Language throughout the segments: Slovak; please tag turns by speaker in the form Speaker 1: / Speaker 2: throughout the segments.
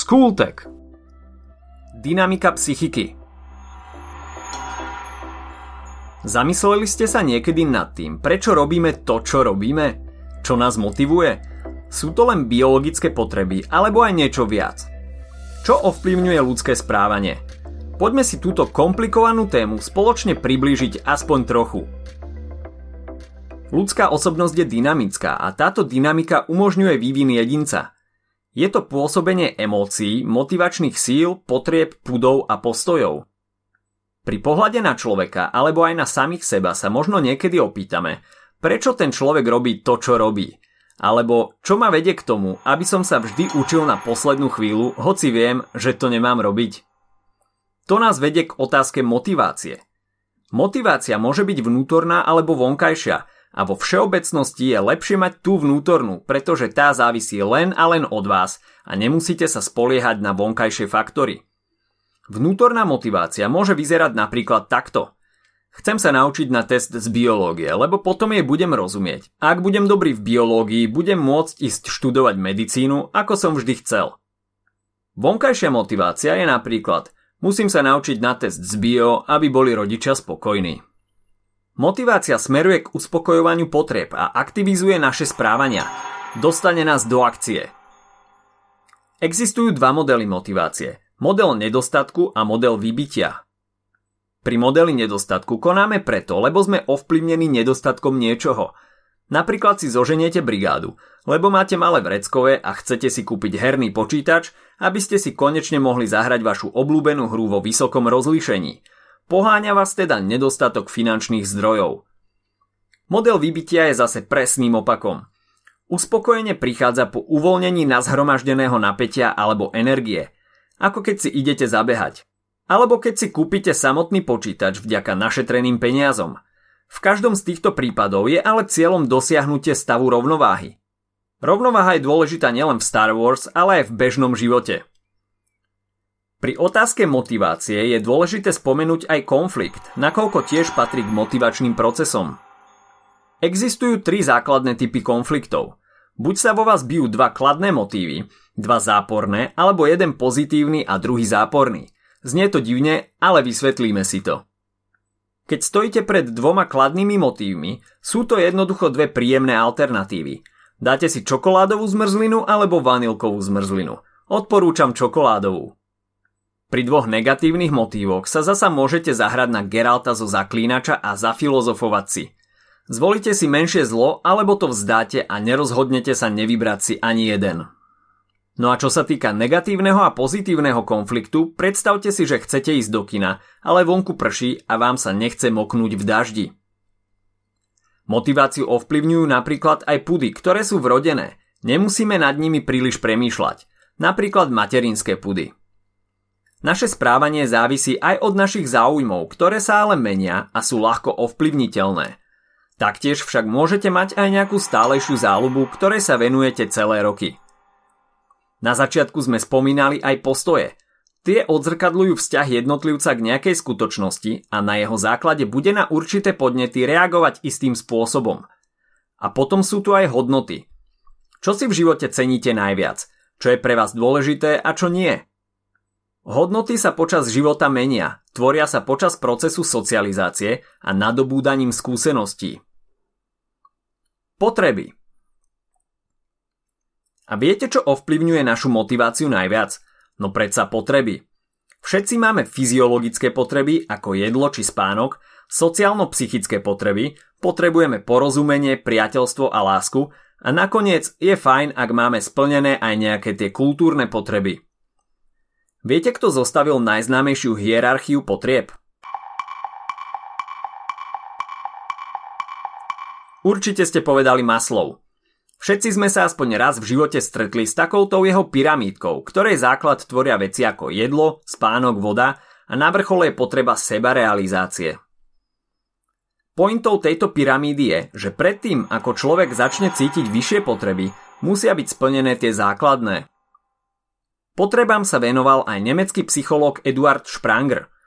Speaker 1: Skultek Dynamika psychiky Zamysleli ste sa niekedy nad tým, prečo robíme to, čo robíme? Čo nás motivuje? Sú to len biologické potreby, alebo aj niečo viac? Čo ovplyvňuje ľudské správanie? Poďme si túto komplikovanú tému spoločne priblížiť aspoň trochu. Ľudská osobnosť je dynamická a táto dynamika umožňuje vývin jedinca. Je to pôsobenie emócií, motivačných síl, potrieb, pudov a postojov. Pri pohľade na človeka alebo aj na samých seba sa možno niekedy opýtame, prečo ten človek robí to, čo robí. Alebo čo ma vedie k tomu, aby som sa vždy učil na poslednú chvíľu, hoci viem, že to nemám robiť. To nás vedie k otázke motivácie. Motivácia môže byť vnútorná alebo vonkajšia a vo všeobecnosti je lepšie mať tú vnútornú, pretože tá závisí len a len od vás a nemusíte sa spoliehať na vonkajšie faktory. Vnútorná motivácia môže vyzerať napríklad takto. Chcem sa naučiť na test z biológie, lebo potom jej budem rozumieť. Ak budem dobrý v biológii, budem môcť ísť študovať medicínu, ako som vždy chcel. Vonkajšia motivácia je napríklad Musím sa naučiť na test z bio, aby boli rodičia spokojní. Motivácia smeruje k uspokojovaniu potrieb a aktivizuje naše správania. Dostane nás do akcie. Existujú dva modely motivácie. Model nedostatku a model vybitia. Pri modeli nedostatku konáme preto, lebo sme ovplyvnení nedostatkom niečoho. Napríklad si zoženiete brigádu, lebo máte malé vreckové a chcete si kúpiť herný počítač, aby ste si konečne mohli zahrať vašu obľúbenú hru vo vysokom rozlíšení. Poháňa vás teda nedostatok finančných zdrojov. Model vybitia je zase presným opakom. Uspokojenie prichádza po uvoľnení nazhromaždeného napätia alebo energie – ako keď si idete zabehať. Alebo keď si kúpite samotný počítač vďaka našetreným peniazom. V každom z týchto prípadov je ale cieľom dosiahnutie stavu rovnováhy. Rovnováha je dôležitá nielen v Star Wars, ale aj v bežnom živote. Pri otázke motivácie je dôležité spomenúť aj konflikt, nakoľko tiež patrí k motivačným procesom. Existujú tri základné typy konfliktov. Buď sa vo vás bijú dva kladné motívy, dva záporné, alebo jeden pozitívny a druhý záporný. Znie to divne, ale vysvetlíme si to. Keď stojíte pred dvoma kladnými motívmi, sú to jednoducho dve príjemné alternatívy. Dáte si čokoládovú zmrzlinu alebo vanilkovú zmrzlinu. Odporúčam čokoládovú. Pri dvoch negatívnych motívoch sa zasa môžete zahrať na Geralta zo zaklínača a zafilozofovať si – Zvolite si menšie zlo, alebo to vzdáte a nerozhodnete sa nevybrať si ani jeden. No a čo sa týka negatívneho a pozitívneho konfliktu, predstavte si, že chcete ísť do kina, ale vonku prší a vám sa nechce moknúť v daždi. Motiváciu ovplyvňujú napríklad aj pudy, ktoré sú vrodené. Nemusíme nad nimi príliš premýšľať. Napríklad materinské pudy. Naše správanie závisí aj od našich záujmov, ktoré sa ale menia a sú ľahko ovplyvniteľné. Taktiež však môžete mať aj nejakú stálejšiu záľubu, ktorej sa venujete celé roky. Na začiatku sme spomínali aj postoje. Tie odzrkadľujú vzťah jednotlivca k nejakej skutočnosti a na jeho základe bude na určité podnety reagovať istým spôsobom. A potom sú tu aj hodnoty. Čo si v živote ceníte najviac? Čo je pre vás dôležité a čo nie? Hodnoty sa počas života menia, tvoria sa počas procesu socializácie a nadobúdaním skúseností. Potreby. A viete, čo ovplyvňuje našu motiváciu najviac? No predsa potreby. Všetci máme fyziologické potreby, ako jedlo či spánok, sociálno-psychické potreby, potrebujeme porozumenie, priateľstvo a lásku a nakoniec je fajn, ak máme splnené aj nejaké tie kultúrne potreby. Viete, kto zostavil najznámejšiu hierarchiu potrieb? Určite ste povedali Maslov. Všetci sme sa aspoň raz v živote stretli s takouto jeho pyramídkou, ktorej základ tvoria veci ako jedlo, spánok, voda a na vrchole je potreba sebarealizácie. Pointou tejto pyramídy je, že predtým, ako človek začne cítiť vyššie potreby, musia byť splnené tie základné. Potrebám sa venoval aj nemecký psychológ Eduard Spranger –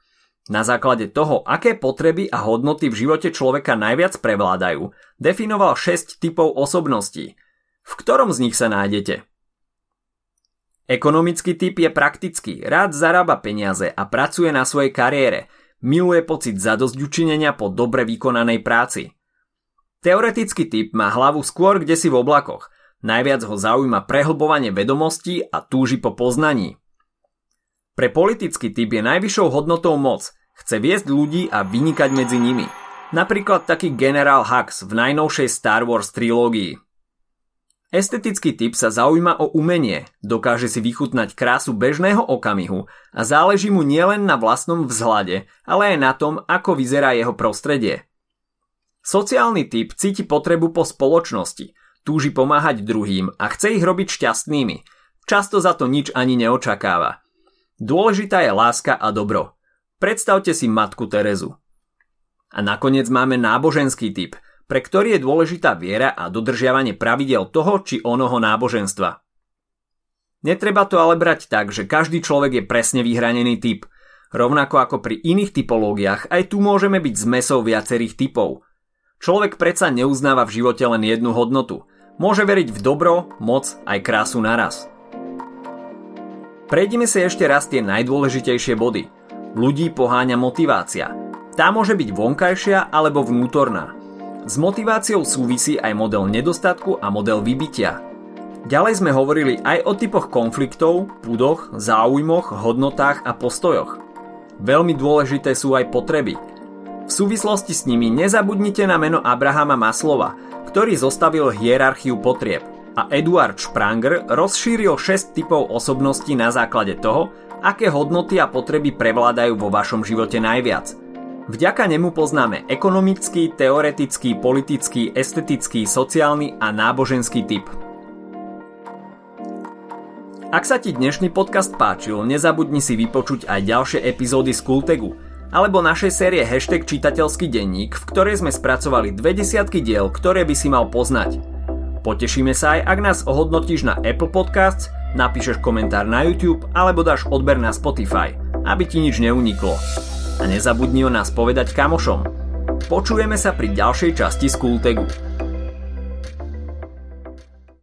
Speaker 1: na základe toho, aké potreby a hodnoty v živote človeka najviac prevládajú, definoval 6 typov osobností. V ktorom z nich sa nájdete? Ekonomický typ je praktický, rád zarába peniaze a pracuje na svojej kariére, miluje pocit zadosťučinenia po dobre vykonanej práci. Teoretický typ má hlavu skôr kde si v oblakoch, najviac ho zaujíma prehlbovanie vedomostí a túži po poznaní. Pre politický typ je najvyššou hodnotou moc, chce viesť ľudí a vynikať medzi nimi. Napríklad taký generál Hux v najnovšej Star Wars trilógii. Estetický typ sa zaujíma o umenie, dokáže si vychutnať krásu bežného okamihu a záleží mu nielen na vlastnom vzhľade, ale aj na tom, ako vyzerá jeho prostredie. Sociálny typ cíti potrebu po spoločnosti, túži pomáhať druhým a chce ich robiť šťastnými. Často za to nič ani neočakáva. Dôležitá je láska a dobro. Predstavte si matku Terezu. A nakoniec máme náboženský typ – pre ktorý je dôležitá viera a dodržiavanie pravidel toho či onoho náboženstva. Netreba to ale brať tak, že každý človek je presne vyhranený typ. Rovnako ako pri iných typológiách, aj tu môžeme byť zmesou viacerých typov. Človek predsa neuznáva v živote len jednu hodnotu. Môže veriť v dobro, moc aj krásu naraz. Prejdime si ešte raz tie najdôležitejšie body. Ľudí poháňa motivácia. Tá môže byť vonkajšia alebo vnútorná. S motiváciou súvisí aj model nedostatku a model vybitia. Ďalej sme hovorili aj o typoch konfliktov, pudoch, záujmoch, hodnotách a postojoch. Veľmi dôležité sú aj potreby. V súvislosti s nimi nezabudnite na meno Abrahama Maslova, ktorý zostavil hierarchiu potrieb a Eduard Spranger rozšíril 6 typov osobností na základe toho, aké hodnoty a potreby prevládajú vo vašom živote najviac – Vďaka nemu poznáme ekonomický, teoretický, politický, estetický, sociálny a náboženský typ. Ak sa ti dnešný podcast páčil, nezabudni si vypočuť aj ďalšie epizódy z Kultegu alebo našej série hashtag čitateľský denník, v ktorej sme spracovali dve desiatky diel, ktoré by si mal poznať. Potešíme sa aj, ak nás ohodnotíš na Apple Podcasts, napíšeš komentár na YouTube alebo dáš odber na Spotify, aby ti nič neuniklo a nezabudni o nás povedať kamošom. Počujeme sa pri ďalšej časti Skultegu.